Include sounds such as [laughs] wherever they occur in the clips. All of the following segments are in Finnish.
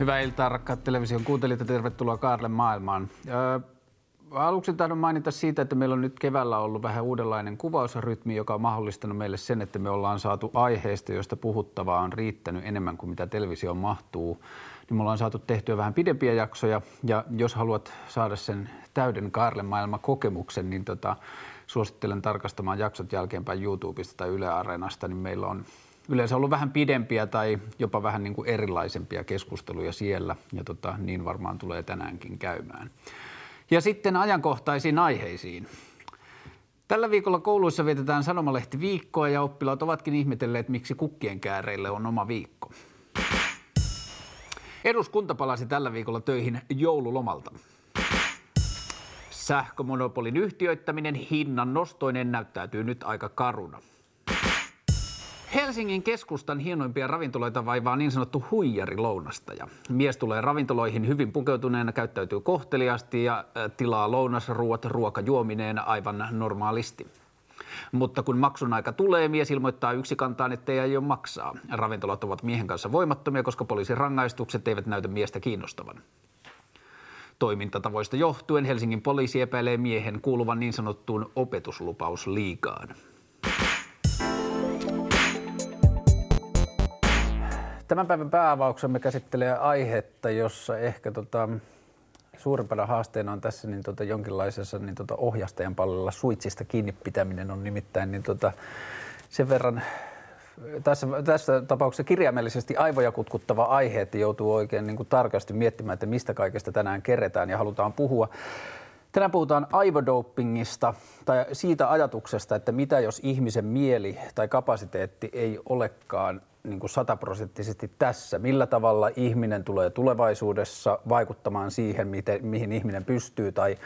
Hyvää iltaa, rakkaat television kuuntelijat ja tervetuloa Kaarle maailmaan. Öö, aluksi tahdon mainita siitä, että meillä on nyt keväällä ollut vähän uudenlainen kuvausrytmi, joka on mahdollistanut meille sen, että me ollaan saatu aiheesta, josta puhuttavaa on riittänyt enemmän kuin mitä televisio mahtuu. Niin me ollaan saatu tehtyä vähän pidempiä jaksoja ja jos haluat saada sen täyden Kaarle maailman kokemuksen, niin tota, suosittelen tarkastamaan jaksot jälkeenpäin YouTubesta tai Yle Areenasta, niin meillä on yleensä ollut vähän pidempiä tai jopa vähän niin kuin erilaisempia keskusteluja siellä, ja tota, niin varmaan tulee tänäänkin käymään. Ja sitten ajankohtaisiin aiheisiin. Tällä viikolla kouluissa vietetään sanomalehtiviikkoa ja oppilaat ovatkin ihmetelleet, miksi kukkien kääreille on oma viikko. Eduskunta palasi tällä viikolla töihin joululomalta. Sähkömonopolin yhtiöittäminen hinnan nostoinen näyttäytyy nyt aika karuna. Helsingin keskustan hienoimpia ravintoloita vaivaa niin sanottu huijarilounastaja. Mies tulee ravintoloihin hyvin pukeutuneena, käyttäytyy kohteliasti ja tilaa lounasruuat ruokajuomineen aivan normaalisti. Mutta kun maksun aika tulee, mies ilmoittaa yksikantaan, ettei aio maksaa. Ravintolat ovat miehen kanssa voimattomia, koska poliisin rangaistukset eivät näytä miestä kiinnostavan. Toimintatavoista johtuen Helsingin poliisi epäilee miehen kuuluvan niin sanottuun opetuslupausliigaan. Tämän päivän pääavauksemme käsittelee aihetta, jossa ehkä tota, suurimpana haasteena on tässä niin tota, jonkinlaisessa niin tota, ohjastajan pallolla suitsista kiinni pitäminen on nimittäin niin tota, sen verran tässä, tässä tapauksessa kirjaimellisesti aivoja kutkuttava aihe, että joutuu oikein niin kuin tarkasti miettimään, että mistä kaikesta tänään keretään ja halutaan puhua. Tänään puhutaan aivodopingista tai siitä ajatuksesta, että mitä jos ihmisen mieli tai kapasiteetti ei olekaan niin kuin sataprosenttisesti tässä. Millä tavalla ihminen tulee tulevaisuudessa vaikuttamaan siihen, miten, mihin ihminen pystyy tai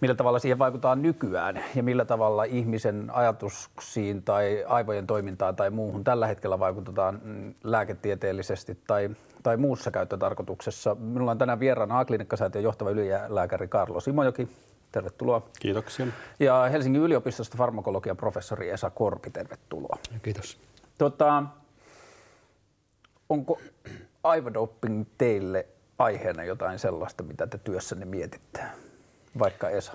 millä tavalla siihen vaikuttaa nykyään ja millä tavalla ihmisen ajatuksiin tai aivojen toimintaan tai muuhun tällä hetkellä vaikutetaan mm, lääketieteellisesti tai, tai muussa käyttötarkoituksessa. Minulla on tänään vieraana A-klinikkasäätiön johtava ylilääkäri Karlo Simojoki. Tervetuloa. Kiitoksia. Ja Helsingin yliopistosta farmakologian professori Esa Korpi, tervetuloa. Kiitos. Tota, onko aivodoping teille aiheena jotain sellaista, mitä te työssänne mietitte, vaikka Esa?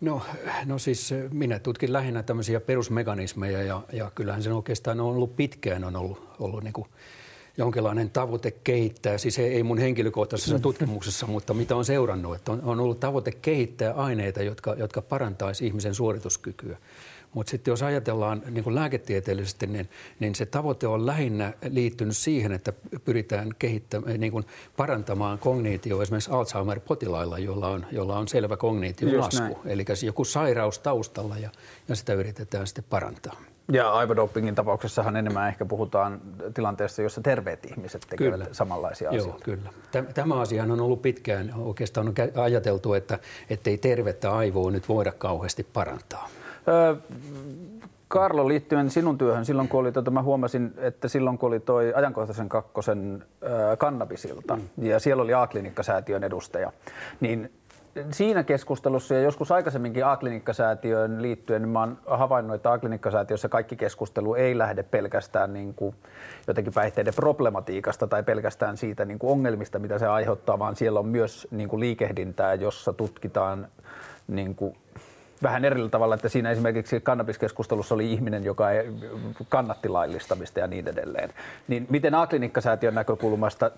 No, no siis minä tutkin lähinnä tämmöisiä perusmekanismeja ja, ja kyllähän se oikeastaan on ollut pitkään on ollut, ollut niin kuin jonkinlainen tavoite kehittää, siis ei mun henkilökohtaisessa tutkimuksessa, mutta mitä on seurannut, että on, on ollut tavoite kehittää aineita, jotka, jotka parantaisi ihmisen suorituskykyä. Mutta sitten jos ajatellaan niin kuin lääketieteellisesti, niin, niin se tavoite on lähinnä liittynyt siihen, että pyritään kehittämään, niin kuin parantamaan kognitio esimerkiksi Alzheimer-potilailla, jolla on, jolla on selvä kognitiolasku. Eli joku sairaus taustalla ja, ja sitä yritetään sitten parantaa. Ja aivodopingin tapauksessahan enemmän ehkä puhutaan tilanteessa, jossa terveet ihmiset tekevät kyllä. samanlaisia Joo, asioita. kyllä. Tämä asia on ollut pitkään, oikeastaan on ajateltu, että ei tervettä aivoa nyt voida kauheasti parantaa. Karlo, liittyen sinun työhön, silloin kun oli, tota, mä huomasin, että silloin kun oli toi ajankohtaisen kakkosen äh, kannabisilta, mm. ja siellä oli A-klinikkasäätiön edustaja, niin siinä keskustelussa ja joskus aikaisemminkin A-klinikkasäätiöön liittyen, niin mä oon havainnut, että A-klinikkasäätiössä kaikki keskustelu ei lähde pelkästään niin kuin jotenkin päihteiden problematiikasta tai pelkästään siitä niin kuin ongelmista, mitä se aiheuttaa, vaan siellä on myös niin kuin liikehdintää, jossa tutkitaan niin kuin vähän eri tavalla, että siinä esimerkiksi kannabiskeskustelussa oli ihminen, joka kannatti laillistamista ja niin edelleen. Niin miten A-klinikkasäätiön näkökulmasta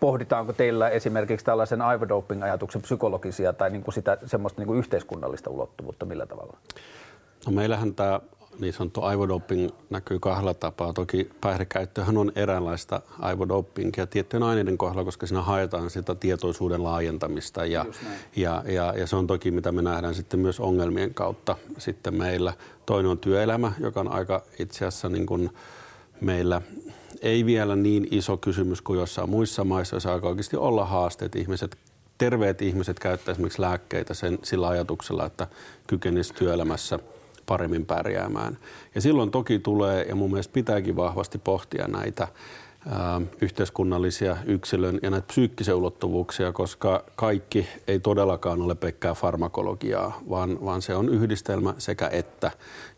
pohditaanko teillä esimerkiksi tällaisen aivodoping-ajatuksen psykologisia tai niin kuin sitä semmoista niin kuin yhteiskunnallista ulottuvuutta millä tavalla? No meillähän tämä niin sanottu aivodoping näkyy kahdella tapaa. Toki päihdekäyttöhän on eräänlaista aivodopingia tiettyjen aineiden kohdalla, koska siinä haetaan sitä tietoisuuden laajentamista ja, ja, ja, ja se on toki mitä me nähdään sitten myös ongelmien kautta sitten meillä. Toinen on työelämä, joka on aika itse asiassa niin kuin meillä ei vielä niin iso kysymys kuin jossain muissa maissa, joissa alkaa oikeasti olla haasteet. Ihmiset, terveet ihmiset käyttävät esimerkiksi lääkkeitä sen, sillä ajatuksella, että kykenisivät työelämässä – paremmin pärjäämään. Ja silloin toki tulee, ja mun mielestä pitääkin vahvasti pohtia näitä ää, yhteiskunnallisia yksilön ja näitä psyykkisiä ulottuvuuksia, koska kaikki ei todellakaan ole pelkkää farmakologiaa, vaan, vaan se on yhdistelmä sekä että,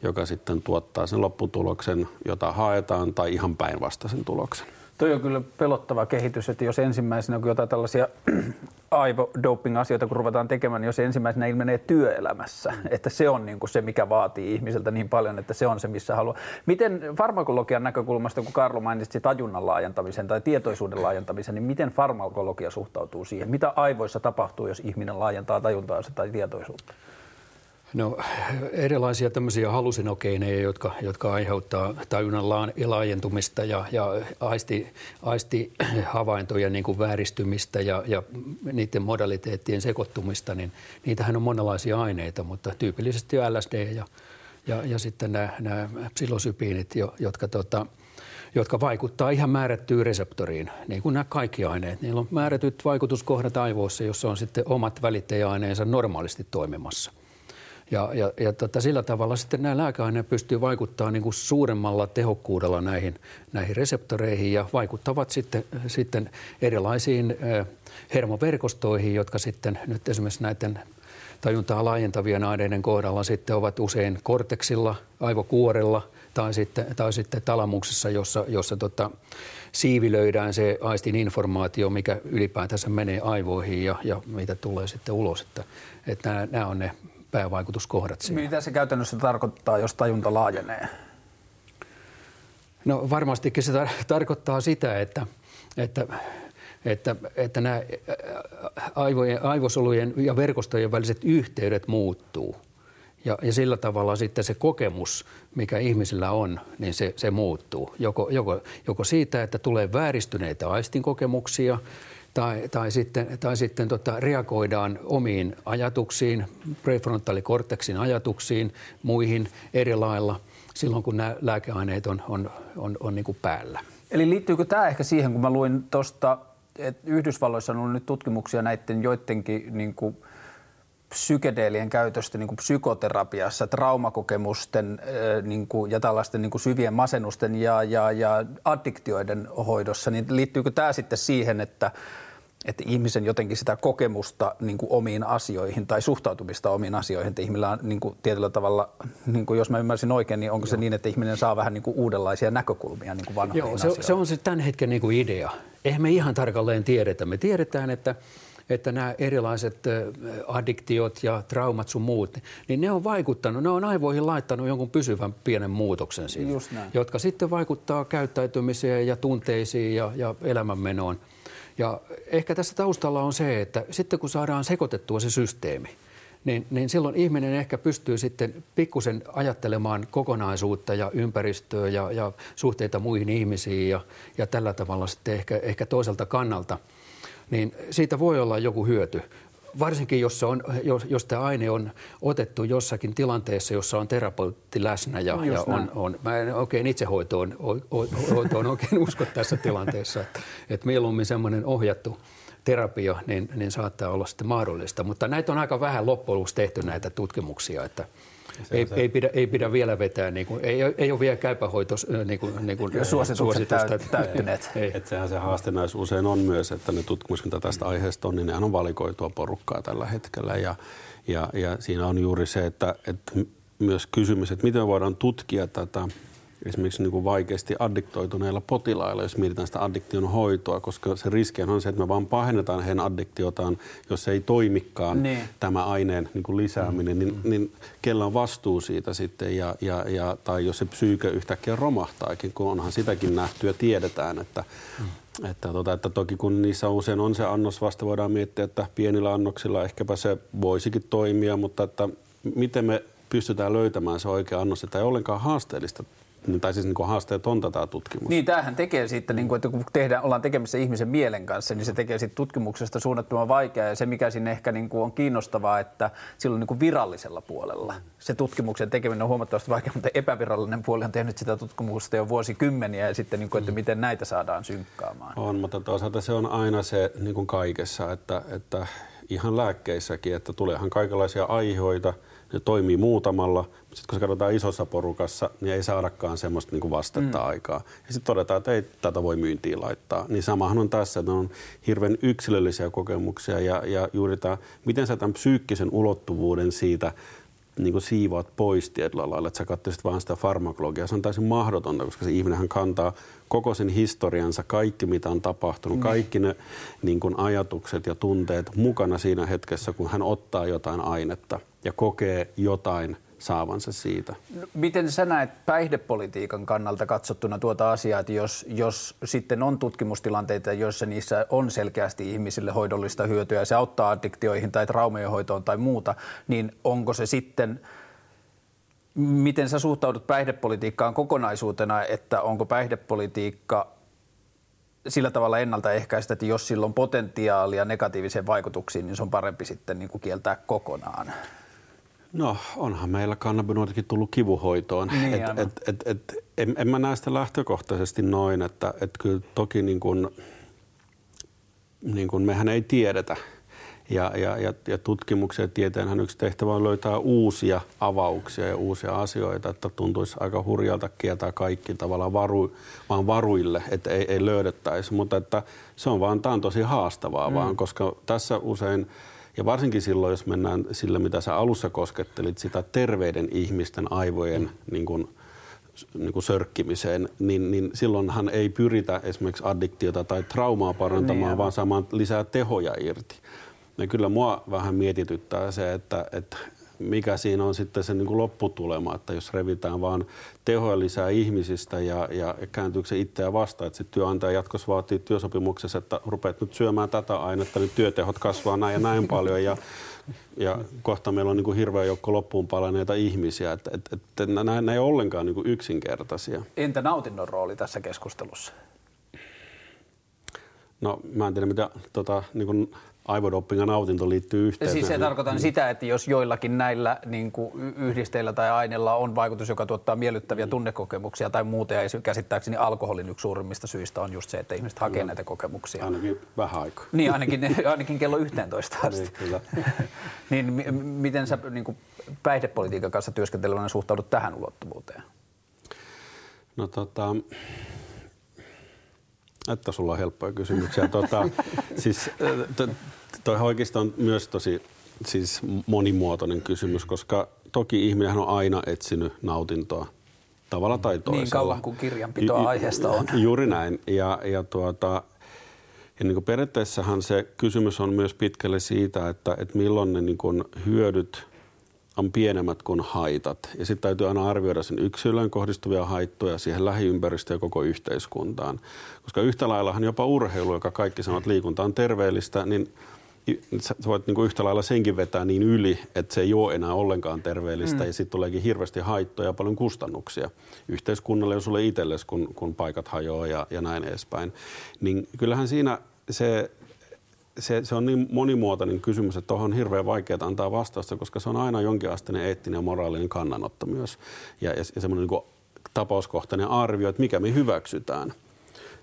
joka sitten tuottaa sen lopputuloksen, jota haetaan, tai ihan päinvastaisen tuloksen. Toi on kyllä pelottava kehitys, että jos ensimmäisenä, kun jotain tällaisia [clears throat] aivodoping-asioita, kun ruvetaan tekemään, niin jos ensimmäisenä ilmenee työelämässä, että se on niin kuin se, mikä vaatii ihmiseltä niin paljon, että se on se, missä haluaa. Miten farmakologian näkökulmasta, kun Karlo mainitsi tajunnan laajentamisen tai tietoisuuden laajentamisen, niin miten farmakologia suhtautuu siihen? Mitä aivoissa tapahtuu, jos ihminen laajentaa tajuntaansa tai tietoisuutta? No erilaisia tämmöisiä halusinogeeneja, jotka, jotka aiheuttaa tajunnan laajentumista ja, ja aisti, aistihavaintojen niin kuin vääristymistä ja, ja niiden modaliteettien sekoittumista, niin niitähän on monenlaisia aineita, mutta tyypillisesti LSD ja, ja, ja sitten nämä, nämä psilosypiinit, jotka tota, jotka vaikuttaa ihan määrättyyn reseptoriin, niin kuin nämä kaikki aineet. Niillä on määrätyt vaikutuskohdat aivoissa, jossa on sitten omat välittäjäaineensa normaalisti toimimassa. Ja, ja, ja tota, sillä tavalla sitten nämä lääkeaineet pystyy vaikuttamaan niin kuin suuremmalla tehokkuudella näihin, näihin reseptoreihin ja vaikuttavat sitten, sitten erilaisiin hermoverkostoihin, jotka sitten nyt esimerkiksi näiden tajuntaa laajentavien aineiden kohdalla sitten ovat usein korteksilla, aivokuorella tai sitten, tai sitten talamuksessa, jossa, jossa tota, siivilöidään se aistin informaatio, mikä ylipäätänsä menee aivoihin ja, ja mitä tulee sitten ulos. Että, että nämä, nämä on ne päävaikutuskohdat siinä. Mitä se käytännössä tarkoittaa, jos tajunta laajenee? No varmastikin se tar- tarkoittaa sitä, että, että, että, että nämä aivojen, aivosolujen ja verkostojen väliset yhteydet muuttuu. Ja, ja sillä tavalla sitten se kokemus, mikä ihmisillä on, niin se, se muuttuu. Joko, joko, joko siitä, että tulee vääristyneitä aistinkokemuksia – tai, tai sitten, tai sitten tota, reagoidaan omiin ajatuksiin, prefrontaalikorteksin ajatuksiin, muihin eri lailla silloin, kun nämä lääkeaineet on, on, on, on niin kuin päällä. Eli liittyykö tämä ehkä siihen, kun mä luin tuosta, että Yhdysvalloissa on ollut nyt tutkimuksia näiden joidenkin niin kuin psykedeelien käytöstä niin kuin psykoterapiassa, traumakokemusten niin kuin, ja tällaisten niin kuin syvien masennusten ja, ja, ja addiktioiden hoidossa, niin liittyykö tämä sitten siihen, että että ihmisen jotenkin sitä kokemusta niin kuin omiin asioihin tai suhtautumista omiin asioihin, että ihmisillä on niin kuin tietyllä tavalla, niin kuin jos mä ymmärsin oikein, niin onko Joo. se niin, että ihminen saa vähän niin kuin uudenlaisia näkökulmia niin kuin vanhoihin Joo, se, asioihin? se on se tämän hetken niin kuin idea. Eihän me ihan tarkalleen tiedetä. Me tiedetään, että että nämä erilaiset addiktiot ja traumat sun muut, niin ne on vaikuttanut, ne on aivoihin laittanut jonkun pysyvän pienen muutoksen siinä, jotka sitten vaikuttaa käyttäytymiseen ja tunteisiin ja, ja elämänmenoon. Ja ehkä tässä taustalla on se, että sitten kun saadaan sekoitettua se systeemi, niin, niin silloin ihminen ehkä pystyy sitten pikkusen ajattelemaan kokonaisuutta ja ympäristöä ja, ja suhteita muihin ihmisiin ja, ja tällä tavalla sitten ehkä, ehkä toiselta kannalta. Niin siitä voi olla joku hyöty varsinkin jos, se on, jos, jos tämä aine on otettu jossakin tilanteessa, jossa on terapeutti läsnä ja, no ja on, on, mä en oikein itsehoitoon hoitoon oikein [laughs] usko tässä tilanteessa, että, että mieluummin semmoinen ohjattu terapia, niin, niin saattaa olla sitten mahdollista. Mutta näitä on aika vähän loppujen tehty näitä tutkimuksia, että ei, ei, pidä, ei pidä vielä vetää, niin kuin, ei, ei ole vielä käypähoito niin kuin, niin kuin, suositusta täyttyneet. Ei. Et sehän se haaste näissä usein on myös, että ne tutkimukset, mitä tästä aiheesta on, niin ne on valikoitua porukkaa tällä hetkellä. Ja, ja, ja siinä on juuri se, että, että myös kysymys, että miten voidaan tutkia tätä esimerkiksi niin kuin vaikeasti addiktoituneilla potilailla, jos mietitään sitä addiktion hoitoa, koska se riski on se, että me vaan pahennetaan heidän addiktiotaan, jos se ei toimikaan niin. tämä aineen niin kuin lisääminen, niin, mm. niin kellä on vastuu siitä sitten, ja, ja, ja, tai jos se psyyke yhtäkkiä romahtaakin, kun onhan sitäkin nähty ja tiedetään, että mm. Että, tota, että toki kun niissä usein on se annos vasta, voidaan miettiä, että pienillä annoksilla ehkäpä se voisikin toimia, mutta että miten me pystytään löytämään se oikea annos, että ei ollenkaan haasteellista tai siis niin haasteetonta tämä tutkimus. Niin, tämähän tekee sitten, niin kuin, että kun tehdään, ollaan tekemisissä ihmisen mielen kanssa, niin se tekee sitten tutkimuksesta suunnattoman vaikeaa. Ja se, mikä sinne ehkä niin kuin on kiinnostavaa, että silloin niin kuin virallisella puolella se tutkimuksen tekeminen on huomattavasti vaikeaa, mutta epävirallinen puoli on tehnyt sitä tutkimusta jo vuosikymmeniä ja sitten, niin kuin, että miten näitä saadaan synkkaamaan. On, mutta toisaalta se on aina se niin kuin kaikessa, että, että ihan lääkkeissäkin, että tuleehan kaikenlaisia aiheita – ne toimii muutamalla, mutta sitten kun se katsotaan isossa porukassa, niin ei saadakaan semmoista niin vastetta mm. aikaa. Ja sitten todetaan, että ei tätä voi myyntiin laittaa. Niin samahan on tässä, että on hirveän yksilöllisiä kokemuksia ja, ja juuri tämä, miten sä tämän psyykkisen ulottuvuuden siitä niin kuin siivoat pois tietyllä lailla, että sä katsoisit vaan sitä farmakologiaa. Se on täysin mahdotonta, koska se ihminenhän kantaa koko sen historiansa, kaikki mitä on tapahtunut, mm. kaikki ne niin kuin ajatukset ja tunteet mukana siinä hetkessä, kun hän ottaa jotain ainetta ja kokee jotain saavansa siitä. No, miten sä näet päihdepolitiikan kannalta katsottuna tuota asiaa, että jos, jos sitten on tutkimustilanteita, joissa niissä on selkeästi ihmisille hoidollista hyötyä ja se auttaa addiktioihin tai traumojen hoitoon tai muuta, niin onko se sitten Miten sä suhtaudut päihdepolitiikkaan kokonaisuutena, että onko päihdepolitiikka sillä tavalla ennaltaehkäistä, että jos sillä on potentiaalia negatiiviseen vaikutuksiin, niin se on parempi sitten niin kuin kieltää kokonaan? No onhan meillä kannabinoidikin tullut kivuhoitoon. Niin, et, et, et, et, en, en mä näe sitä lähtökohtaisesti noin, että et kyllä toki niin kun, niin kun mehän ei tiedetä. Ja, ja, ja, ja tutkimuksen ja tieteenhän yksi tehtävä on löytää uusia avauksia ja uusia asioita, että tuntuisi aika hurjalta kieltää kaikki tavallaan varu, vaan varuille, että ei, ei löydettäisi. Mutta että se on vaan, tämä on tosi haastavaa mm. vaan, koska tässä usein – ja varsinkin silloin, jos mennään sillä, mitä sä alussa koskettelit, sitä terveiden ihmisten aivojen niin kuin, niin kuin sörkkimiseen, niin, niin silloinhan ei pyritä esimerkiksi addiktiota tai traumaa parantamaan, niin, vaan saamaan lisää tehoja irti. Ja kyllä mua vähän mietityttää se, että, että mikä siinä on sitten se niin kuin lopputulema, että jos revitään vaan tehoja lisää ihmisistä ja, ja kääntyykö se itseä vastaan, että sitten työnantaja jatkossa vaatii työsopimuksessa, että rupeat nyt syömään tätä ainetta, niin työtehot kasvaa näin ja näin paljon ja, ja kohta meillä on niin kuin hirveä joukko loppuun palaneita ihmisiä, että, että, että nämä, nämä ei ole ollenkaan niin kuin yksinkertaisia. Entä nautinnon rooli tässä keskustelussa? No mä en tiedä mitä tota, niin kuin aivodopping ja nautinto liittyy yhteen. Siis se tarkoitan niin. sitä, että jos joillakin näillä niin kuin yhdisteillä tai aineilla on vaikutus, joka tuottaa miellyttäviä tunnekokemuksia tai muuta, ja käsittääkseni alkoholin yksi suurimmista syistä on just se, että ihmiset hakee näitä kokemuksia. Ainakin vähän aikaa. Niin, ainakin, [laughs] ainakin kello 11 asti. [laughs] niin, kyllä. niin m- miten sä niin kuin päihdepolitiikan kanssa työskentelevänä suhtaudut tähän ulottuvuuteen? No tota, että sulla on helppoja kysymyksiä. tota, siis, toi oikeastaan on myös tosi siis monimuotoinen kysymys, koska toki ihminen on aina etsinyt nautintoa tavalla tai toisella. Niin kauan kuin kirjanpitoa aiheesta on. Juuri näin. Ja, ja, tuota, ja niin kuin periaatteessahan se kysymys on myös pitkälle siitä, että, että milloin ne niin kuin hyödyt on pienemmät kuin haitat. Ja sitten täytyy aina arvioida sen yksilön kohdistuvia haittoja siihen lähiympäristöön ja koko yhteiskuntaan. Koska yhtä laillahan jopa urheilu, joka kaikki sanoo, että liikunta on terveellistä, niin sä voit niin kuin yhtä lailla senkin vetää niin yli, että se ei ole enää ollenkaan terveellistä mm. ja sitten tuleekin hirveästi haittoja ja paljon kustannuksia yhteiskunnalle ja sulle itsellesi, kun, kun paikat hajoaa ja, ja näin edespäin. Niin kyllähän siinä se se, se on niin monimuotoinen kysymys, että tuohon on hirveän vaikeaa antaa vastausta, koska se on aina jonkinasteinen eettinen ja moraalinen kannanotto myös. Ja, ja, ja semmoinen niin tapauskohtainen arvio, että mikä me hyväksytään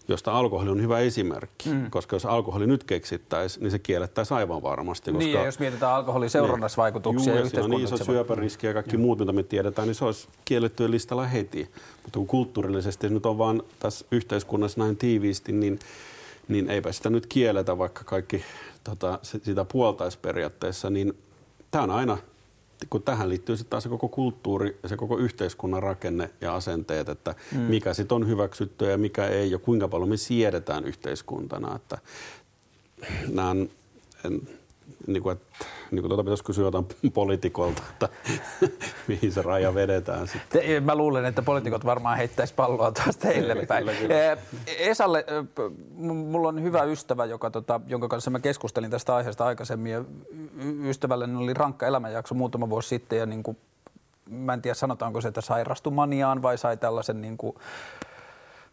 josta alkoholi on hyvä esimerkki, mm. koska jos alkoholi nyt keksittäisiin, niin se kiellettäisiin aivan varmasti. Koska, niin, ja jos mietitään alkoholin seurannasvaikutuksia niin, ja niin iso syöpäriski ja kaikki mm. muut, mitä me tiedetään, niin se olisi kiellettyä listalla heti. Mutta kun kulttuurillisesti nyt on vaan tässä yhteiskunnassa näin tiiviisti, niin niin eipä sitä nyt kielletä, vaikka kaikki tota, sitä puoltaisi periaatteessa, niin tämä on aina, kun tähän liittyy sitten taas se koko kulttuuri ja se koko yhteiskunnan rakenne ja asenteet, että mm. mikä sitten on hyväksyttyä ja mikä ei ja kuinka paljon me siedetään yhteiskuntana, että nämä on, en, niin kuin, että, niin kuin tuota pitäisi kysyä jotain [laughs] poliitikolta, että [laughs] mihin se raja vedetään sitten. Te, mä luulen, että poliitikot varmaan heittäisi palloa taas teille päin. Esalle, mulla on hyvä ystävä, joka, tota, jonka kanssa mä keskustelin tästä aiheesta aikaisemmin. Ja ystävälleni oli rankka elämänjakso muutama vuosi sitten ja niin kuin, mä en tiedä sanotaanko se, että sairastui maniaan vai sai tällaisen niin kuin,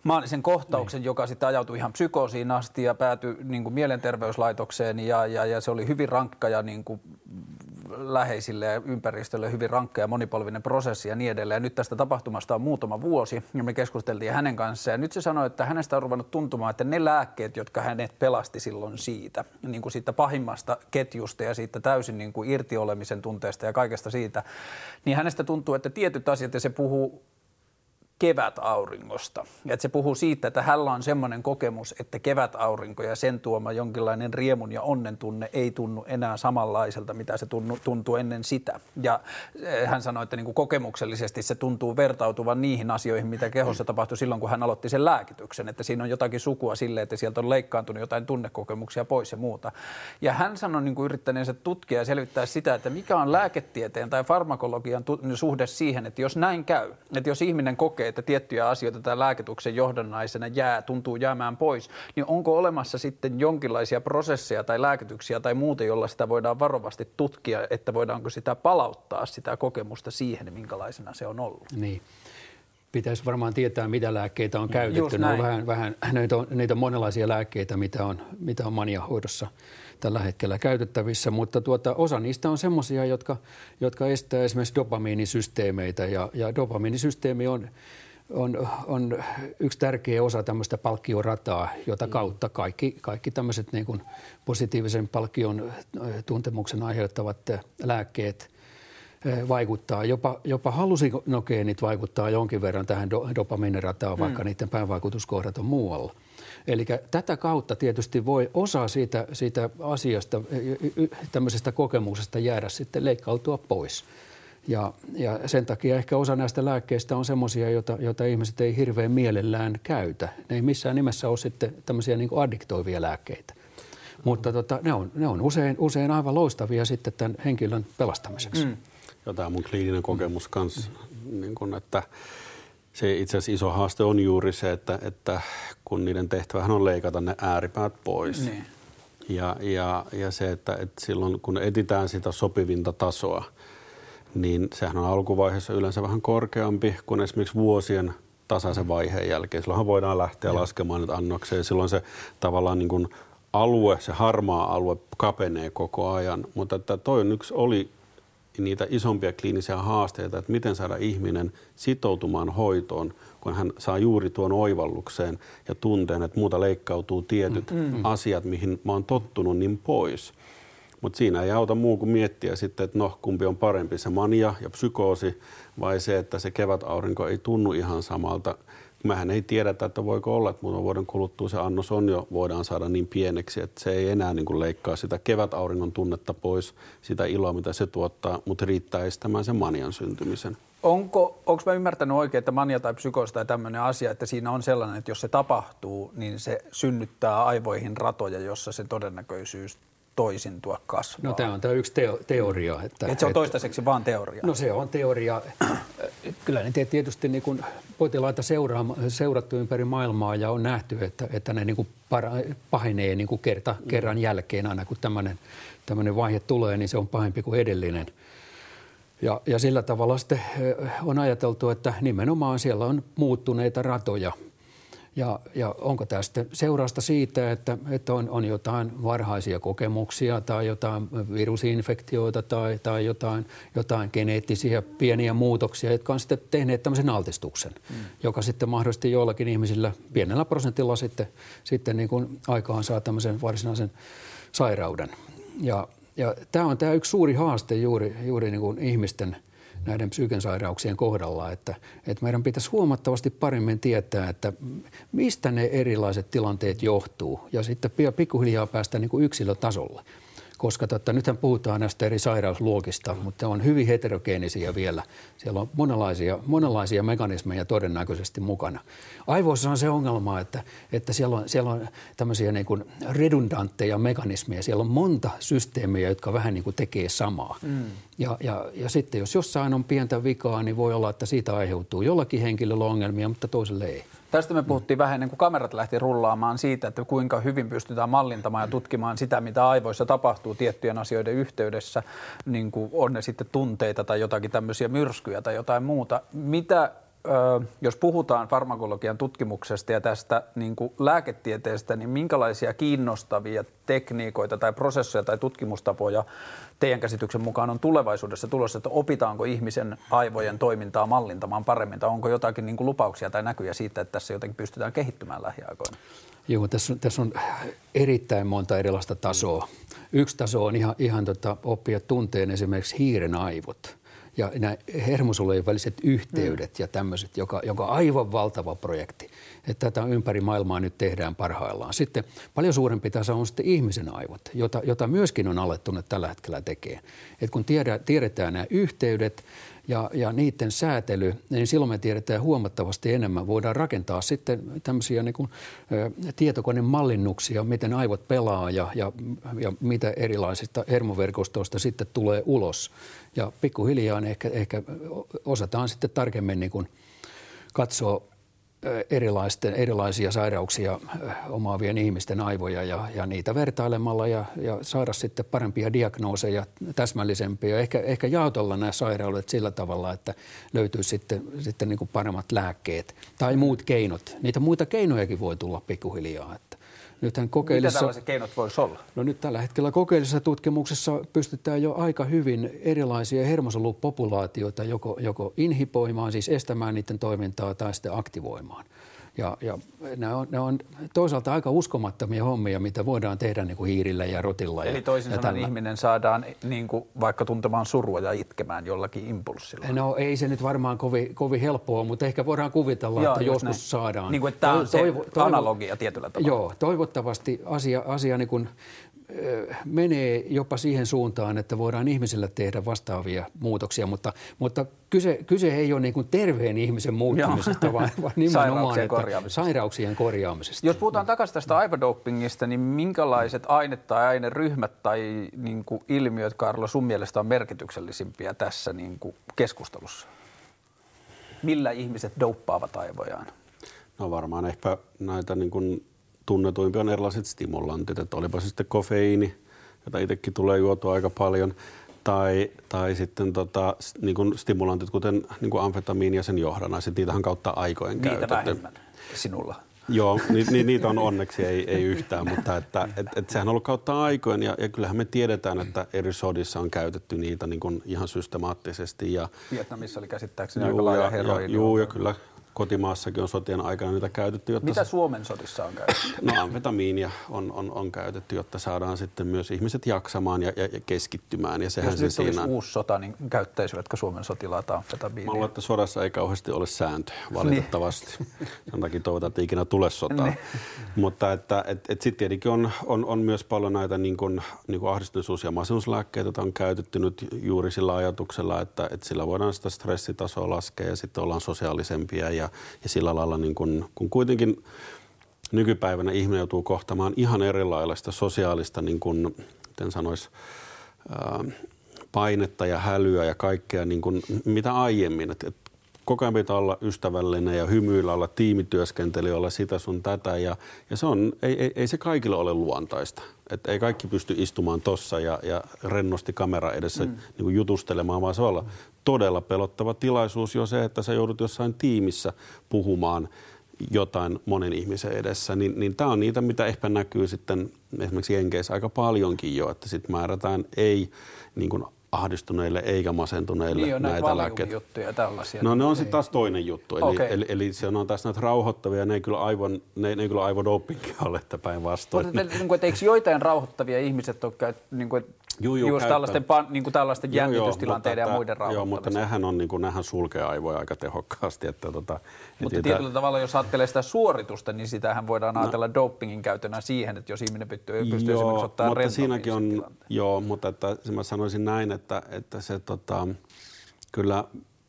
maanisen kohtauksen, niin. joka sitten ajautui ihan psykoosiin asti ja päätyi niin kuin mielenterveyslaitokseen ja, ja, ja se oli hyvin rankka ja niin kuin läheisille ja ympäristölle hyvin rankka ja monipolvinen prosessi ja niin edelleen. Ja nyt tästä tapahtumasta on muutama vuosi ja me keskusteltiin hänen kanssaan ja nyt se sanoi, että hänestä on ruvennut tuntumaan, että ne lääkkeet, jotka hänet pelasti silloin siitä, niin kuin siitä pahimmasta ketjusta ja siitä täysin niin kuin irtiolemisen tunteesta ja kaikesta siitä, niin hänestä tuntuu, että tietyt asiat ja se puhuu kevätauringosta. Ja että se puhuu siitä, että hänellä on semmoinen kokemus, että kevätaurinko ja sen tuoma jonkinlainen riemun ja onnen tunne ei tunnu enää samanlaiselta, mitä se tunnu, tuntuu ennen sitä. Ja eh, hän sanoi, että niin kuin kokemuksellisesti se tuntuu vertautuvan niihin asioihin, mitä kehossa tapahtui silloin, kun hän aloitti sen lääkityksen. Että siinä on jotakin sukua sille, että sieltä on leikkaantunut jotain tunnekokemuksia pois ja muuta. Ja hän sanoi niin kuin yrittäneensä tutkia ja selvittää sitä, että mikä on lääketieteen tai farmakologian suhde siihen, että jos näin käy, että jos ihminen kokee, kokee, että tiettyjä asioita tai lääkityksen johdannaisena jää, tuntuu jäämään pois, niin onko olemassa sitten jonkinlaisia prosesseja tai lääkityksiä tai muuta, jolla sitä voidaan varovasti tutkia, että voidaanko sitä palauttaa sitä kokemusta siihen, minkälaisena se on ollut? Niin pitäisi varmaan tietää, mitä lääkkeitä on käytetty. Ne on vähän, vähän, [clears throat] niitä, on, niitä on monenlaisia lääkkeitä, mitä on, mitä on maniahoidossa tällä hetkellä käytettävissä, mutta tuota, osa niistä on semmoisia, jotka, jotka estää esimerkiksi dopamiinisysteemeitä ja, ja dopamiinisysteemi on, on, on yksi tärkeä osa tämmöistä palkkiorataa, jota mm. kautta kaikki, kaikki tämmöiset niin kuin positiivisen palkkion tuntemuksen aiheuttavat lääkkeet vaikuttaa. Jopa, jopa hallusinogeenit vaikuttaa jonkin verran tähän do, dopamiinirataan, vaikka mm. niiden päävaikutuskohdat on muualla. Eli tätä kautta tietysti voi osa siitä, siitä asiasta, tämmöisestä kokemuksesta jäädä sitten leikkautua pois. Ja, ja sen takia ehkä osa näistä lääkkeistä on semmoisia, joita, joita ihmiset ei hirveän mielellään käytä. Ne ei missään nimessä ole sitten tämmöisiä niin addiktoivia lääkkeitä. Mutta tota, ne on, ne on usein, usein aivan loistavia sitten tämän henkilön pelastamiseksi. Mm. Ja tämä mun kliininen kokemus kanssa, niin kun, että se itse asiassa iso haaste on juuri se, että, että kun niiden tehtävähän on leikata ne ääripäät pois. Niin. Ja, ja, ja se, että, että silloin kun etitään sitä sopivinta tasoa, niin sehän on alkuvaiheessa yleensä vähän korkeampi kuin esimerkiksi vuosien tasaisen vaiheen jälkeen. Silloinhan voidaan lähteä ja. laskemaan nyt annokseen. Silloin se tavallaan niin kuin alue, se harmaa alue kapenee koko ajan. Mutta että toi on yksi oli niitä isompia kliinisiä haasteita, että miten saada ihminen sitoutumaan hoitoon, kun hän saa juuri tuon oivallukseen ja tunteen, että muuta leikkautuu tietyt mm. mm. asiat, mihin mä oon tottunut, niin pois. Mutta siinä ei auta muu kuin miettiä sitten, että no kumpi on parempi, se mania ja psykoosi vai se, että se kevätaurinko ei tunnu ihan samalta mehän ei tiedetä, että voiko olla, että muutaman vuoden kuluttua se annos on jo, voidaan saada niin pieneksi, että se ei enää niin kuin leikkaa sitä kevätauringon tunnetta pois, sitä iloa, mitä se tuottaa, mutta riittää estämään sen manian syntymisen. Onko, onko mä ymmärtänyt oikein, että mania tai psykoosi tai tämmöinen asia, että siinä on sellainen, että jos se tapahtuu, niin se synnyttää aivoihin ratoja, jossa se todennäköisyys toisintua kasvaa. No tämä on tämä yksi teo, teoria. Että, Et se on toistaiseksi vaan teoria? No se on teoria. Kyllä ne tietysti niin kuin potilaita seuraa, seurattu ympäri maailmaa ja on nähty, että, että ne niin kuin para, pahenee niin kuin kerta, kerran jälkeen aina kun tämmöinen, tämmöinen vaihe tulee, niin se on pahempi kuin edellinen. Ja, ja sillä tavalla sitten on ajateltu, että nimenomaan siellä on muuttuneita ratoja – ja, ja onko tästä seurausta siitä, että, että on, on jotain varhaisia kokemuksia tai jotain virusinfektioita tai, tai jotain, jotain geneettisiä pieniä muutoksia, jotka on sitten tehneet tämmöisen altistuksen, mm. joka sitten mahdollisesti joillakin ihmisillä pienellä prosentilla sitten, sitten niin kuin aikaan saa tämmöisen varsinaisen sairauden. Ja, ja tämä on tämä yksi suuri haaste juuri, juuri niin kuin ihmisten – näiden psyykensairauksien kohdalla, että, että meidän pitäisi huomattavasti paremmin tietää, että mistä ne erilaiset tilanteet johtuu ja sitten pikkuhiljaa päästä niin kuin yksilötasolle koska totta, nythän puhutaan näistä eri sairausluokista, mutta on hyvin heterogeenisiä vielä. Siellä on monenlaisia, monenlaisia mekanismeja todennäköisesti mukana. Aivoissa on se ongelma, että, että siellä, on, siellä on tämmöisiä niin kuin redundantteja mekanismeja. Siellä on monta systeemiä, jotka vähän niin kuin tekee samaa. Mm. Ja, ja, ja sitten jos jossain on pientä vikaa, niin voi olla, että siitä aiheutuu jollakin henkilöllä ongelmia, mutta toiselle ei. Tästä me puhuttiin vähän ennen kuin kamerat lähti rullaamaan siitä, että kuinka hyvin pystytään mallintamaan ja tutkimaan sitä, mitä aivoissa tapahtuu tiettyjen asioiden yhteydessä, niin kuin on ne sitten tunteita tai jotakin tämmöisiä myrskyjä tai jotain muuta. Mitä jos puhutaan farmakologian tutkimuksesta ja tästä niin kuin lääketieteestä, niin minkälaisia kiinnostavia tekniikoita tai prosesseja tai tutkimustapoja teidän käsityksen mukaan on tulevaisuudessa tulossa, että opitaanko ihmisen aivojen toimintaa mallintamaan paremmin, tai onko jotakin niin kuin lupauksia tai näkyjä siitä, että tässä jotenkin pystytään kehittymään lähiaikoina? Joo, tässä on, tässä on erittäin monta erilaista tasoa. Yksi taso on ihan, ihan tota, oppia tunteen esimerkiksi hiiren aivot – ja nämä hermosolujen väliset yhteydet mm. ja tämmöiset, joka, joka on aivan valtava projekti. Että tätä ympäri maailmaa nyt tehdään parhaillaan. Sitten paljon suurempi tasa on sitten ihmisen aivot, jota, jota myöskin on alettu nyt tällä hetkellä tekemään. Et kun tiedä, tiedetään nämä yhteydet, ja, ja niiden säätely, niin silloin me tiedetään huomattavasti enemmän. Voidaan rakentaa sitten tämmöisiä niin kuin, ä, tietokonemallinnuksia, miten aivot pelaa ja, ja, ja mitä erilaisista hermoverkostoista sitten tulee ulos. Ja pikkuhiljaa ehkä, ehkä osataan sitten tarkemmin niin kuin katsoa erilaisten, erilaisia sairauksia omaavien ihmisten aivoja ja, ja niitä vertailemalla ja, ja saada sitten parempia diagnooseja, täsmällisempiä. Ehkä, ehkä jaotella nämä sairaudet sillä tavalla, että löytyy sitten, sitten niin kuin paremmat lääkkeet tai muut keinot. Niitä muita keinojakin voi tulla pikkuhiljaa. Nythän kokeellisessa, Mitä tällaiset keinot voisi olla? No nyt tällä hetkellä kokeellisessa tutkimuksessa pystytään jo aika hyvin erilaisia hermosolupopulaatioita joko, joko inhipoimaan, siis estämään niiden toimintaa tai sitten aktivoimaan. Ja, ja ne, on, ne on toisaalta aika uskomattomia hommia, mitä voidaan tehdä niin kuin hiirillä ja rotilla. Eli toisin sanoen ihminen saadaan niin kuin vaikka tuntemaan surua ja itkemään jollakin impulssilla. No ei se nyt varmaan kovin, kovin helppoa, mutta ehkä voidaan kuvitella, Joo, että joskus näin. saadaan. Niin kuin, että tämä on toivo, se toivo, analogia tietyllä tavalla. Joo, toivottavasti asia, asia niin kuin menee jopa siihen suuntaan, että voidaan ihmisillä tehdä vastaavia muutoksia, mutta, mutta kyse, kyse ei ole niin kuin terveen ihmisen muuttumisesta, vaan, [laughs] vaan nimenomaan sairauksien, korjaamisesta. sairauksien korjaamisesta. Jos puhutaan takaisin tästä aivodopingista, niin minkälaiset ainet tai aineryhmät tai niin kuin ilmiöt, Karlo, sun mielestä on merkityksellisimpiä tässä niin kuin keskustelussa? Millä ihmiset douppaavat aivojaan? No varmaan ehkä näitä niin kuin tunnetuimpia on erilaiset stimulantit, että olipa se sitten kofeiini, jota itsekin tulee juotua aika paljon, tai, tai sitten tota, niin kuin stimulantit, kuten niin kuin amfetamiini ja sen johdannaiset, niitähän kautta aikojen Niitä käytetty. vähemmän sinulla. Joo, ni, ni, niitä on onneksi ei, ei yhtään, mutta että, et, et sehän on ollut kautta aikojen ja, ja kyllähän me tiedetään, että eri sodissa on käytetty niitä niin kuin ihan systemaattisesti. Ja, Vietnamissa oli käsittääkseni aika laaja heroini. Joo, ja kyllä kotimaassakin on sotien aikana niitä käytetty. Jotta Mitä Suomen sodissa on käytetty? No amfetamiinia on, on, on käytetty, jotta saadaan sitten myös ihmiset jaksamaan ja, ja, ja keskittymään. Ja sehän Jos se nyt siinä... uusi sota, niin käyttäisivätkö Suomen sotilaat amfetamiinia? Mä luulen, että sodassa ei kauheasti ole sääntöjä, valitettavasti. Niin. Sen takia toivotaan, että ikinä tule sotaa. Niin. Mutta että et, et sitten tietenkin on, on, on, myös paljon näitä niin kuin, niin kuin ahdistuneisuus- ja masennuslääkkeitä, joita on käytetty nyt juuri sillä ajatuksella, että, että sillä voidaan sitä stressitasoa laskea ja sitten ollaan sosiaalisempia ja ja sillä lailla niin kun, kun kuitenkin nykypäivänä ihminen joutuu kohtamaan ihan erilaista sosiaalista, niin kuin, miten sanoisi, painetta ja hälyä ja kaikkea niin kuin, mitä aiemmin. Et, et koko ajan pitää olla ystävällinen ja hymyillä, olla tiimityöskentely, olla sitä sun tätä. Ja, ja se on, ei, ei, ei se kaikille ole luontaista. Et ei kaikki pysty istumaan tossa ja, ja rennosti kamera edessä mm. niin kuin jutustelemaan, vaan se on olla todella pelottava tilaisuus jo se, että sä joudut jossain tiimissä puhumaan jotain monen ihmisen edessä, niin, niin tämä on niitä, mitä ehkä näkyy sitten esimerkiksi Jenkeissä aika paljonkin jo, että sitten määrätään ei niin kuin ahdistuneille eikä masentuneille niin näitä lääkkeitä. juttuja tällaisia. No ne on sitten taas toinen juttu. Eli, okay. eli, eli, se on taas näitä rauhoittavia, ne ei kyllä aivan, ne, ne ei kyllä aivodopingia ole, että päinvastoin. Mutta niin kuin, eikö joitain rauhoittavia ihmiset ole niin kuin, Juu, juu, just tällaisten, niin kuin tällaisten jännitystilanteiden joo, ja muiden Joo, mutta nehän, on, niin kuin, nehän sulkee aivoja aika tehokkaasti. Että, tota, mutta tietyllä tavalla, jos ajattelee sitä suoritusta, niin sitähän voidaan no. ajatella dopingin käytönä siihen, että jos ihminen pystyy, pystyy joo, esimerkiksi ottaa mutta siinäkin on, Joo, mutta että, mä sanoisin näin, että, että se tota, kyllä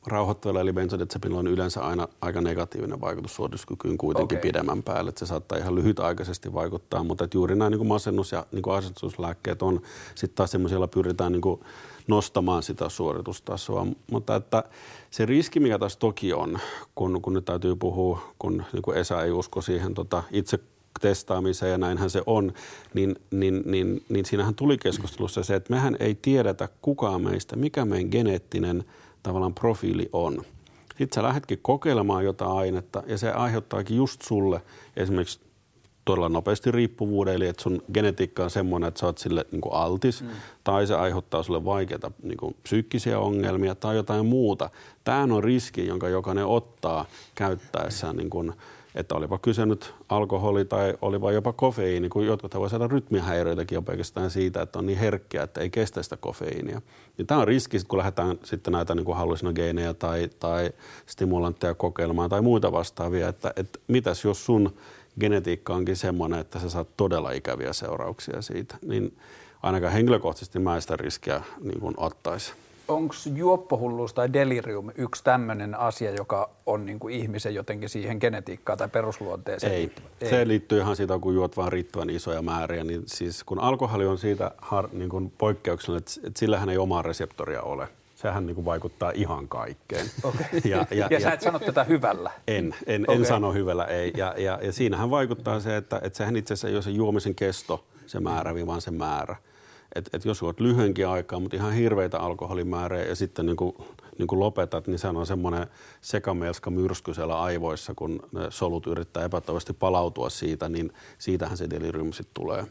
rauhoittavilla eli benzodiazepinilla on yleensä aina aika negatiivinen vaikutus suorituskykyyn kuitenkin okay. pidemmän päälle. Että se saattaa ihan lyhytaikaisesti vaikuttaa, mutta että juuri nämä niin kuin masennus- ja niin kuin asetuslääkkeet on sitten taas semmoisia, joilla pyritään niin kuin nostamaan sitä suoritustasoa. Mutta että se riski, mikä tässä toki on, kun, kun nyt täytyy puhua, kun niin kuin Esa ei usko siihen tota, itse testaamiseen ja näinhän se on, niin, niin, niin, niin siinähän tuli keskustelussa se, että mehän ei tiedetä kukaan meistä, mikä meidän geneettinen – tavallaan profiili on. Sitten sä lähdetkin kokeilemaan jotain ainetta ja se aiheuttaakin just sulle esimerkiksi todella nopeasti riippuvuuden, eli että sun genetiikka on semmoinen, että sä oot sille niin altis, mm. tai se aiheuttaa sulle vaikeita niin kuin psyykkisiä ongelmia tai jotain muuta. Tämä on riski, jonka jokainen ottaa käyttäessään niin kuin että olipa kyse nyt alkoholi tai olipa jopa kofeiini, kun jotkut voi saada rytmihäiriöitäkin jo pelkästään siitä, että on niin herkkiä, että ei kestä sitä kofeiinia. Niin tämä on riski, kun lähdetään sitten näitä niin kuin hallusinogeeneja tai, tai stimulantteja kokeilemaan tai muita vastaavia, että, että mitäs jos sun genetiikka onkin semmoinen, että sä saat todella ikäviä seurauksia siitä, niin ainakaan henkilökohtaisesti mä sitä riskiä niin ottaisi onko juoppohulluus tai delirium yksi tämmöinen asia, joka on niin kuin ihmisen jotenkin siihen genetiikkaan tai perusluonteeseen? Ei. Ei. Se liittyy ihan siitä, kun juot vaan riittävän isoja määriä. Niin siis kun alkoholi on siitä har, niin kuin poikkeuksellinen, että, että sillähän ei omaa reseptoria ole. Sehän niin kuin vaikuttaa ihan kaikkeen. Okay. [laughs] Ja, ja, ja sä et sano tätä hyvällä? En, en, okay. en sano hyvällä, ei. Ja, ja, ja siinähän vaikuttaa se, että, että sehän itse asiassa ei ole se juomisen kesto, se määrä, vaan se määrä että et jos olet lyhyenkin aikaa, mutta ihan hirveitä alkoholimäärejä ja sitten niin kuin, niin kuin lopetat, niin se on semmoinen sekamelska myrsky siellä aivoissa, kun ne solut yrittää epätoivasti palautua siitä, niin siitähän se delirium sitten tulee.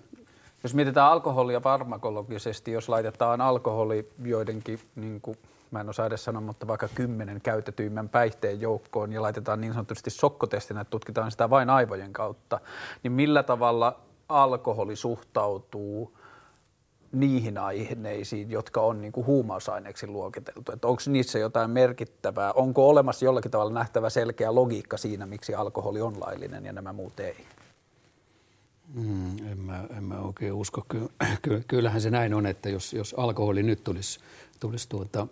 Jos mietitään alkoholia farmakologisesti, jos laitetaan alkoholi joidenkin, niin kuin, mä en osaa edes sanoa, mutta vaikka kymmenen käytetyimmän päihteen joukkoon ja laitetaan niin sanotusti sokkotestinä, että tutkitaan sitä vain aivojen kautta, niin millä tavalla alkoholi suhtautuu – niihin aineisiin, jotka on niin kuin huumausaineeksi luokiteltu. Että onko niissä jotain merkittävää? Onko olemassa jollakin tavalla nähtävä selkeä logiikka siinä, miksi alkoholi on laillinen ja nämä muut ei? Mm, en, mä, en mä oikein usko. Ky, [clears throat] ky, kyllähän se näin on, että jos, jos alkoholi nyt tulisi, tulisi tuota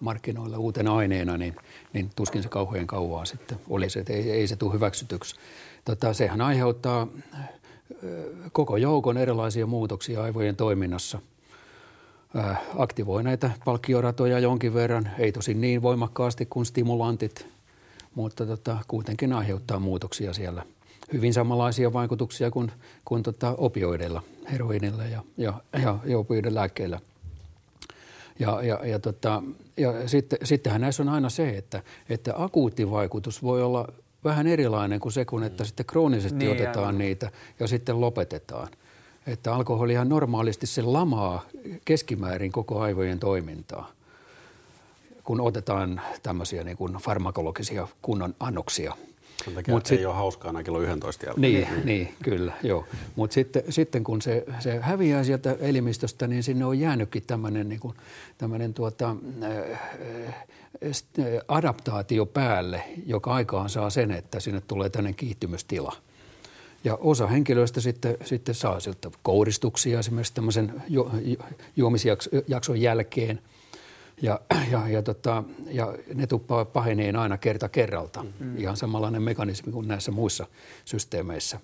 markkinoilla uutena aineena, niin, niin tuskin se kauhean kauaa sitten olisi, että ei, ei se tule hyväksytyksi. Tota, sehän aiheuttaa koko joukon erilaisia muutoksia aivojen toiminnassa. Aktivoi näitä palkkioratoja jonkin verran, ei tosin niin voimakkaasti kuin stimulantit, mutta tota, kuitenkin aiheuttaa muutoksia siellä. Hyvin samanlaisia vaikutuksia kuin, kuin tota opioideilla, heroinilla ja, ja, ja, ja opioiden lääkkeillä. Ja, ja, ja, tota, ja sitten, sittenhän näissä on aina se, että, että akuutti vaikutus voi olla vähän erilainen kuin se, kun että sitten kroonisesti niin, otetaan aivan. niitä ja sitten lopetetaan. Että alkoholihan normaalisti se lamaa keskimäärin koko aivojen toimintaa, kun otetaan tämmöisiä niin kuin farmakologisia kunnon annoksia. Sen takia Mut ei sit, ole hauskaa aina kello 11 jälkeen. Niin, niin. niin kyllä, joo. Mutta sitten, sitten kun se, se häviää sieltä elimistöstä, niin sinne on jäänytkin tämmöinen niin kuin, tuota, äh, adaptaatio päälle, joka aikaan saa sen, että sinne tulee tämmöinen kiihtymystila. Ja osa henkilöistä sitten, sitten saa sieltä kouristuksia esimerkiksi tämmöisen ju, ju, juomisjakson jälkeen. Ja, [clears throat] ja, ja, tota, ja ne tuppaa paheneen aina kerta kerralta. Mm-hmm. Ihan samanlainen mekanismi kuin näissä muissa systeemeissä.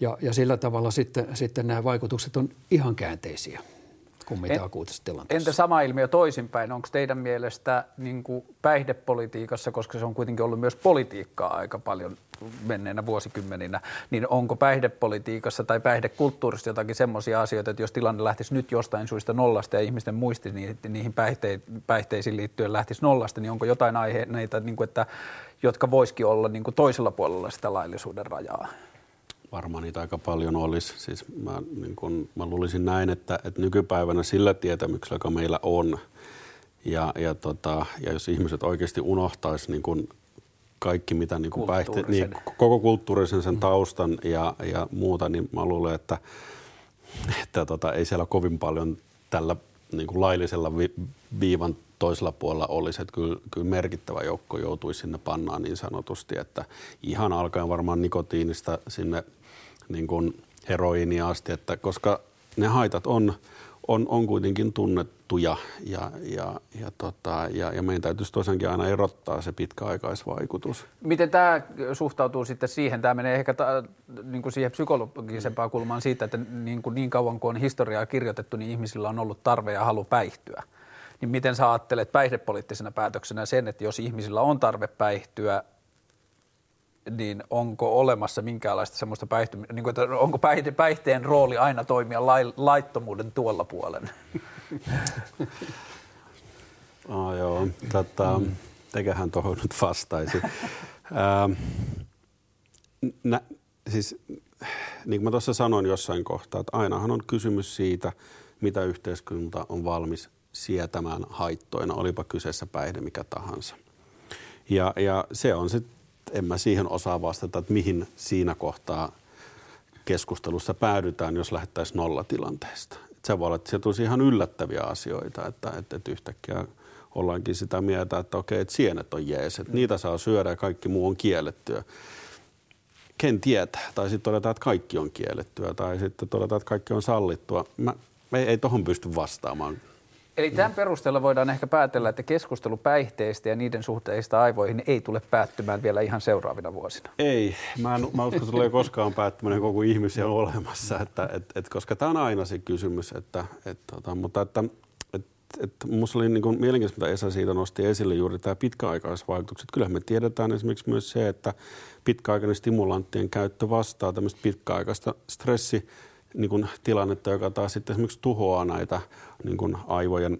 Ja, ja sillä tavalla sitten, sitten nämä vaikutukset on ihan käänteisiä kuin mitä en, akuutissa tilanteessa. Entä sama ilmiö toisinpäin? Onko teidän mielestä niin kuin päihdepolitiikassa, koska se on kuitenkin ollut myös politiikkaa aika paljon menneenä vuosikymmeninä, niin onko päihdepolitiikassa tai päihdekulttuurissa jotakin semmoisia asioita, että jos tilanne lähtisi nyt jostain suista nollasta ja ihmisten muisti niihin päihteisiin liittyen lähtisi nollasta, niin onko jotain aiheita, niin kuin, että, jotka voisikin olla niin kuin toisella puolella sitä laillisuuden rajaa? Varmaan niitä aika paljon olisi. Siis mä, niin kun, mä luulisin näin, että, että nykypäivänä sillä tietämyksellä, joka meillä on, ja, ja, tota, ja jos ihmiset oikeasti unohtaisi niin kun kaikki, mitä niin kun päihte, niin, koko kulttuurisen sen taustan ja, ja muuta, niin mä luulen, että, että tota, ei siellä kovin paljon tällä niin kuin laillisella vi, viivan toisella puolella olisi, että kyllä, kyllä merkittävä joukko joutuisi sinne pannaan niin sanotusti, että ihan alkaen varmaan nikotiinista sinne niin kuin heroiinia asti, että koska ne haitat on, on, on kuitenkin tunnettuja ja, ja, ja, tota, ja, ja meidän täytyisi tosiaankin aina erottaa se pitkäaikaisvaikutus. Miten tämä suhtautuu sitten siihen? Tämä menee ehkä ta, niin kuin siihen psykologisempaan kulmaan siitä, että niin, kuin niin kauan kuin on historiaa kirjoitettu, niin ihmisillä on ollut tarve ja halu päihtyä. Niin miten sä ajattelet päihdepoliittisena päätöksenä sen, että jos ihmisillä on tarve päihtyä, niin onko olemassa minkäänlaista semmoista päihtymistä, niin että onko päihte, päihteen rooli aina toimia lai, laittomuuden tuolla puolen? [laughs] oh, joo, tota, tekähän tuohon nyt vastaisi. [laughs] ähm, nä, siis, niin kuin mä tuossa sanoin jossain kohtaa, että ainahan on kysymys siitä, mitä yhteiskunta on valmis sietämään haittoina, olipa kyseessä päihde mikä tahansa. Ja, ja se on sitten en mä siihen osaa vastata, että mihin siinä kohtaa keskustelussa päädytään, jos lähdettäisiin nollatilanteesta. Se voi olla, että se tulisi ihan yllättäviä asioita, että, että, että yhtäkkiä ollaankin sitä mieltä, että okei, että sienet on jees, että niitä saa syödä ja kaikki muu on kiellettyä. Ken tietää? Tai sitten todetaan, että kaikki on kiellettyä, tai sitten todetaan, että kaikki on sallittua. Mä, ei, ei tohon pysty vastaamaan. Eli tämän perusteella voidaan ehkä päätellä, että keskustelu päihteistä ja niiden suhteista aivoihin ei tule päättymään vielä ihan seuraavina vuosina. Ei. Mä, en, mä uskon, että tulee koskaan päättymään koko ihmisiä olemassa, että, et, et, koska tämä on aina se kysymys. Että, et, tota, mutta että, et, et, musta oli niin mielenkiintoista, mitä Esa siitä nosti esille juuri tämä pitkäaikaisvaikutukset. Kyllähän me tiedetään esimerkiksi myös se, että pitkäaikainen stimulanttien käyttö vastaa tämmöistä pitkäaikaista stressi niin kuin tilannetta, joka taas sitten esimerkiksi tuhoaa näitä niin kuin aivojen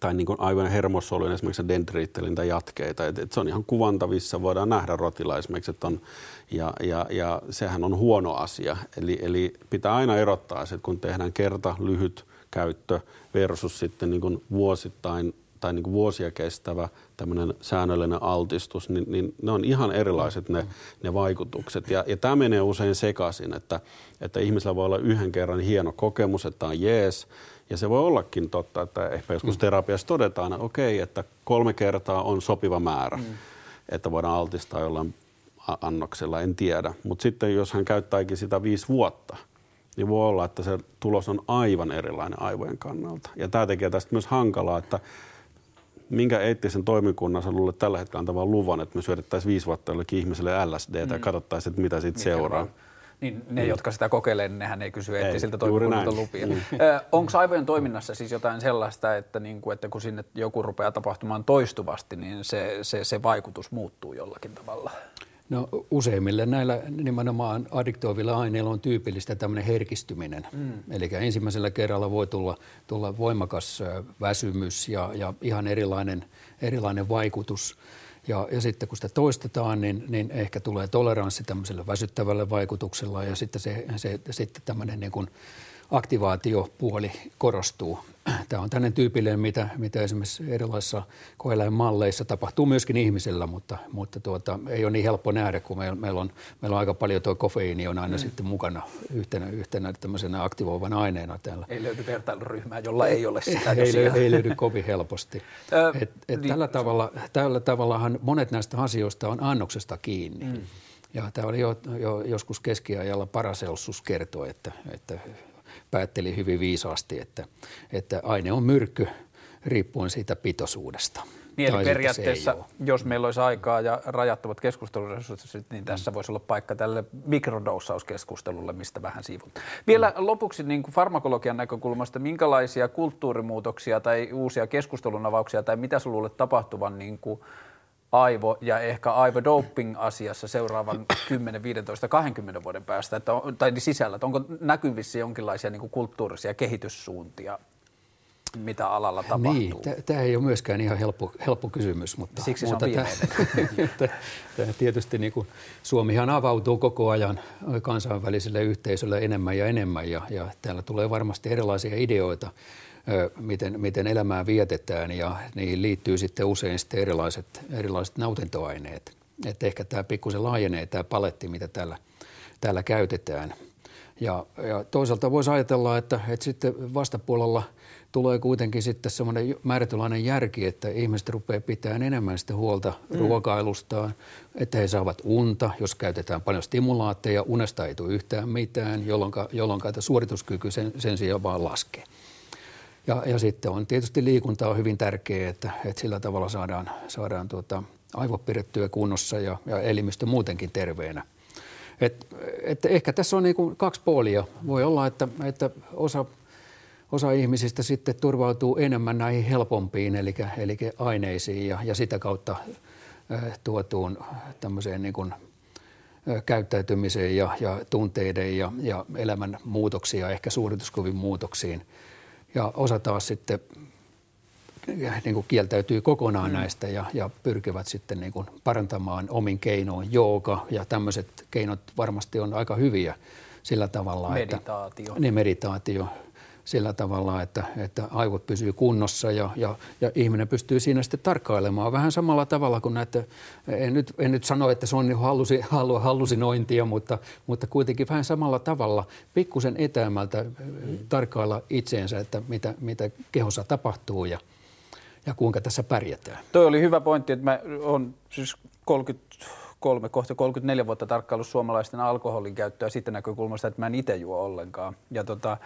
tai niin kuin aivojen hermosolujen esimerkiksi dendriittelin tai jatkeita. Et, et se on ihan kuvantavissa, voidaan nähdä rotilla esimerkiksi, että on, ja, ja, ja sehän on huono asia. Eli, eli pitää aina erottaa että kun tehdään kerta lyhyt käyttö versus sitten niin kuin vuosittain tai niin kuin vuosia kestävä tämmöinen säännöllinen altistus, niin, niin ne on ihan erilaiset ne, ne vaikutukset. Ja, ja tämä menee usein sekaisin, että, että ihmisellä voi olla yhden kerran hieno kokemus, että on jees, ja se voi ollakin totta, että ehkä joskus mm. terapiassa todetaan, että okei, että kolme kertaa on sopiva määrä, mm. että voidaan altistaa jollain annoksella, en tiedä. Mutta sitten jos hän käyttääkin sitä viisi vuotta, niin voi olla, että se tulos on aivan erilainen aivojen kannalta. Ja tämä tekee tästä myös hankalaa, että minkä eettisen toimikunnan sä luulet tällä hetkellä antavan luvan, että me syötettäisiin viisi vuotta jollekin ihmiselle LSD mm. ja katsottaisiin, että mitä siitä seuraa. Niin ne, mm. jotka sitä kokeilevat, niin nehän ei kysy eettisiltä toimikunnalta lupia. Mm. Onko aivojen toiminnassa siis jotain sellaista, että, niin kuin, että kun sinne joku rupeaa tapahtumaan toistuvasti, niin se, se, se vaikutus muuttuu jollakin tavalla? No useimmille näillä nimenomaan addiktoivilla aineilla on tyypillistä tämmöinen herkistyminen. Mm. Eli ensimmäisellä kerralla voi tulla, tulla voimakas väsymys ja, ja ihan erilainen, erilainen vaikutus. Ja, ja sitten kun sitä toistetaan, niin, niin ehkä tulee toleranssi tämmöiselle väsyttävälle vaikutuksella ja sitten, se, se, sitten tämmöinen niin kuin aktivaatiopuoli korostuu. Tämä on tämmöinen tyypillinen, mitä, mitä esimerkiksi erilaisissa koeläinmalleissa tapahtuu myöskin ihmisellä, mutta, mutta tuota, ei ole niin helppo nähdä, kun meillä, meillä, on, meillä on aika paljon tuo kofeiini on aina mm. sitten mukana yhtenä, yhtenä tämmöisenä aktivoivana aineena täällä. Ei löydy vertailuryhmää, jolla ei ole sitä. ei, löydy, ei löydy kovin helposti. [laughs] et, et niin. tällä, tavalla, tällä tavallahan monet näistä asioista on annoksesta kiinni. Mm. Ja tämä oli jo, jo joskus keskiajalla Paracelsus kertoi, että, että päätteli hyvin viisaasti, että, että aine on myrkky riippuen siitä pitoisuudesta. Niin, eli periaatteessa, jos meillä olisi aikaa ja rajattomat keskusteluresurssit, niin tässä voisi olla paikka tälle mikrodoussauskeskustelulle, mistä vähän siivut. Vielä mm. lopuksi niin kuin farmakologian näkökulmasta, minkälaisia kulttuurimuutoksia tai uusia keskustelunavauksia tai mitä sinulle luulet tapahtuvan niin kuin aivo- ja ehkä aivodoping-asiassa seuraavan 10, 15, 20 vuoden päästä, että on, tai sisällä, että onko näkyvissä jonkinlaisia niin kuin kulttuurisia kehityssuuntia, mitä alalla tapahtuu? Niin, tämä ei ole myöskään ihan helppo, helppo kysymys, mutta, Siksi mutta se on tämä, [laughs] tietysti niin kuin, Suomihan avautuu koko ajan kansainväliselle yhteisölle enemmän ja enemmän ja, ja täällä tulee varmasti erilaisia ideoita miten, miten elämää vietetään ja niihin liittyy sitten usein sitten erilaiset, erilaiset nautintoaineet. Että ehkä tämä pikkusen laajenee tämä paletti, mitä täällä, täällä käytetään. Ja, ja toisaalta voisi ajatella, että, että sitten vastapuolella tulee kuitenkin sitten semmoinen määrätynlainen järki, että ihmiset rupeaa pitämään enemmän sitä huolta mm. ruokailustaan, että he saavat unta, jos käytetään paljon stimulaatteja, unesta ei tule yhtään mitään, jolloin, jolloin suorituskyky sen, sen sijaan vaan laskee. Ja, ja sitten on tietysti liikunta on hyvin tärkeää, että, että sillä tavalla saadaan, saadaan tuota, aivot pidettyä kunnossa ja, ja elimistö muutenkin terveenä. Et, et ehkä tässä on niin kuin kaksi puolia. Voi olla, että, että osa, osa ihmisistä sitten turvautuu enemmän näihin helpompiin, eli, eli aineisiin ja, ja sitä kautta tuotuun tämmöiseen niin kuin, käyttäytymiseen ja, ja tunteiden ja, ja elämän muutoksia, ehkä suorituskyvyn muutoksiin – ja osa taas sitten niin kuin kieltäytyy kokonaan mm. näistä ja, ja pyrkivät sitten niin kuin parantamaan omin keinoin. Jooga ja tämmöiset keinot varmasti on aika hyviä sillä tavalla, meditaatio. että niin meditaatio, sillä tavalla, että, että aivot pysyy kunnossa ja, ja, ja ihminen pystyy siinä sitten tarkkailemaan vähän samalla tavalla kuin näitä, en nyt, en nyt sano, että se on niin hallusi, hallusinointia, mutta, mutta kuitenkin vähän samalla tavalla pikkusen etäämältä tarkkailla itseensä, että mitä, mitä kehossa tapahtuu ja, ja kuinka tässä pärjätään. Toi oli hyvä pointti, että mä on siis 33, kohta 34 vuotta tarkkaillut suomalaisten alkoholin käyttöä siitä näkökulmasta, että mä en itse juo ollenkaan. Ja tota,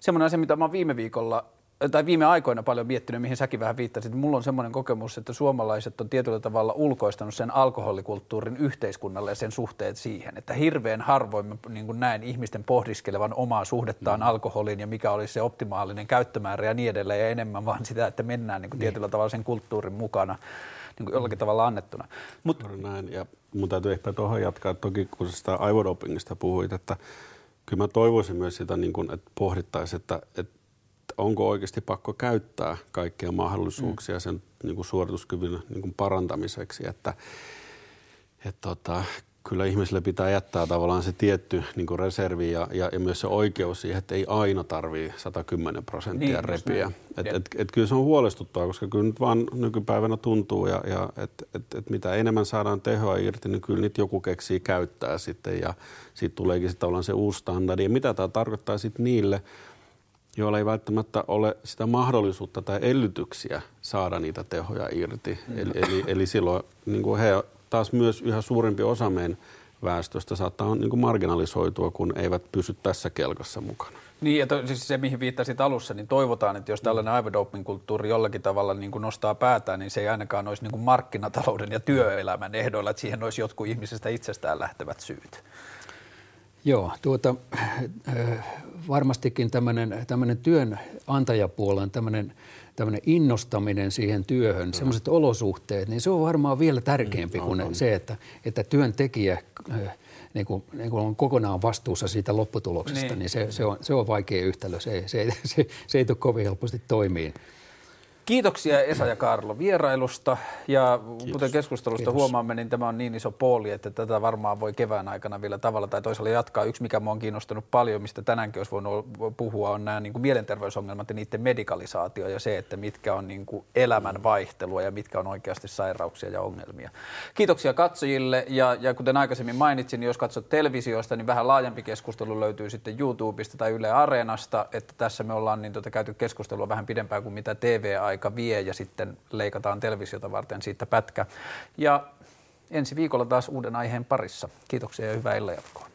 semmoinen asia, mitä mä oon viime viikolla tai viime aikoina paljon miettinyt, mihin säkin vähän viittasit. Mulla on semmoinen kokemus, että suomalaiset on tietyllä tavalla ulkoistanut sen alkoholikulttuurin yhteiskunnalle ja sen suhteet siihen. Että hirveän harvoin mä niin näen ihmisten pohdiskelevan omaa suhdettaan mm. alkoholiin ja mikä olisi se optimaalinen käyttömäärä ja niin edelleen ja enemmän vaan sitä, että mennään niin kuin niin. tietyllä tavalla sen kulttuurin mukana niin kuin jollakin tavalla annettuna. Mut, näin, ja mun täytyy ehkä tuohon jatkaa, toki kun sitä aivodopingista puhuit, että kyllä mä toivoisin myös sitä, niin kuin, että pohdittaisiin, että, että onko oikeasti pakko käyttää kaikkia mahdollisuuksia mm. sen niin kuin suorituskyvyn niin kuin parantamiseksi, että, että tota, kyllä ihmisille pitää jättää tavallaan se tietty niin kuin reservi ja, ja, ja myös se oikeus siihen, että ei aina tarvii 110 prosenttia niin, repiä. Et, et, et kyllä se on huolestuttavaa, koska kyllä nyt vaan nykypäivänä tuntuu, ja, ja että et, et mitä enemmän saadaan tehoa irti, niin kyllä niitä joku keksii käyttää sitten ja siitä tuleekin sitten tavallaan se uusi standardi. Ja mitä tämä tarkoittaa sitten niille, joilla ei välttämättä ole sitä mahdollisuutta tai ellytyksiä saada niitä tehoja irti. Mm. Eli, eli, eli silloin niin kuin he taas myös yhä suurempi osa meidän väestöstä saattaa niin kuin marginalisoitua, kun eivät pysy tässä kelkassa mukana. Niin, ja to, siis se, mihin viittasit alussa, niin toivotaan, että jos tällainen aivodoping-kulttuuri jollakin tavalla niin kuin nostaa päätään, niin se ei ainakaan olisi niin kuin markkinatalouden ja työelämän ehdoilla, että siihen olisi jotkut ihmisestä itsestään lähtevät syyt. Joo, tuota, äh, varmastikin tämmöinen, tämmöinen työnantajapuolen tämmöinen, tämmöinen innostaminen siihen työhön, mm. semmoiset olosuhteet, niin se on varmaan vielä tärkeämpi mm, kuin on. se, että, että työntekijä äh, niin kuin, niin kuin on kokonaan vastuussa siitä lopputuloksesta, niin, niin se, se, on, se on vaikea yhtälö. Se, se, se, se ei tule kovin helposti toimiin. Kiitoksia Esa ja Karlo vierailusta ja Kiitos. kuten keskustelusta Kiitos. huomaamme, niin tämä on niin iso pooli, että tätä varmaan voi kevään aikana vielä tavalla tai toisella jatkaa. Yksi, mikä minua on kiinnostunut paljon, mistä tänäänkin olisi voinut puhua, on nämä niin kuin mielenterveysongelmat ja niiden medikalisaatio ja se, että mitkä on niin kuin elämän vaihtelua ja mitkä on oikeasti sairauksia ja ongelmia. Kiitoksia katsojille ja, ja kuten aikaisemmin mainitsin, niin jos katsot televisiosta, niin vähän laajempi keskustelu löytyy sitten YouTubesta tai Yle Areenasta, että tässä me ollaan niin tuota käyty keskustelua vähän pidempään kuin mitä TV-aika aika vie ja sitten leikataan televisiota varten siitä pätkä. Ja ensi viikolla taas uuden aiheen parissa. Kiitoksia ja hyvää illanjatkoa.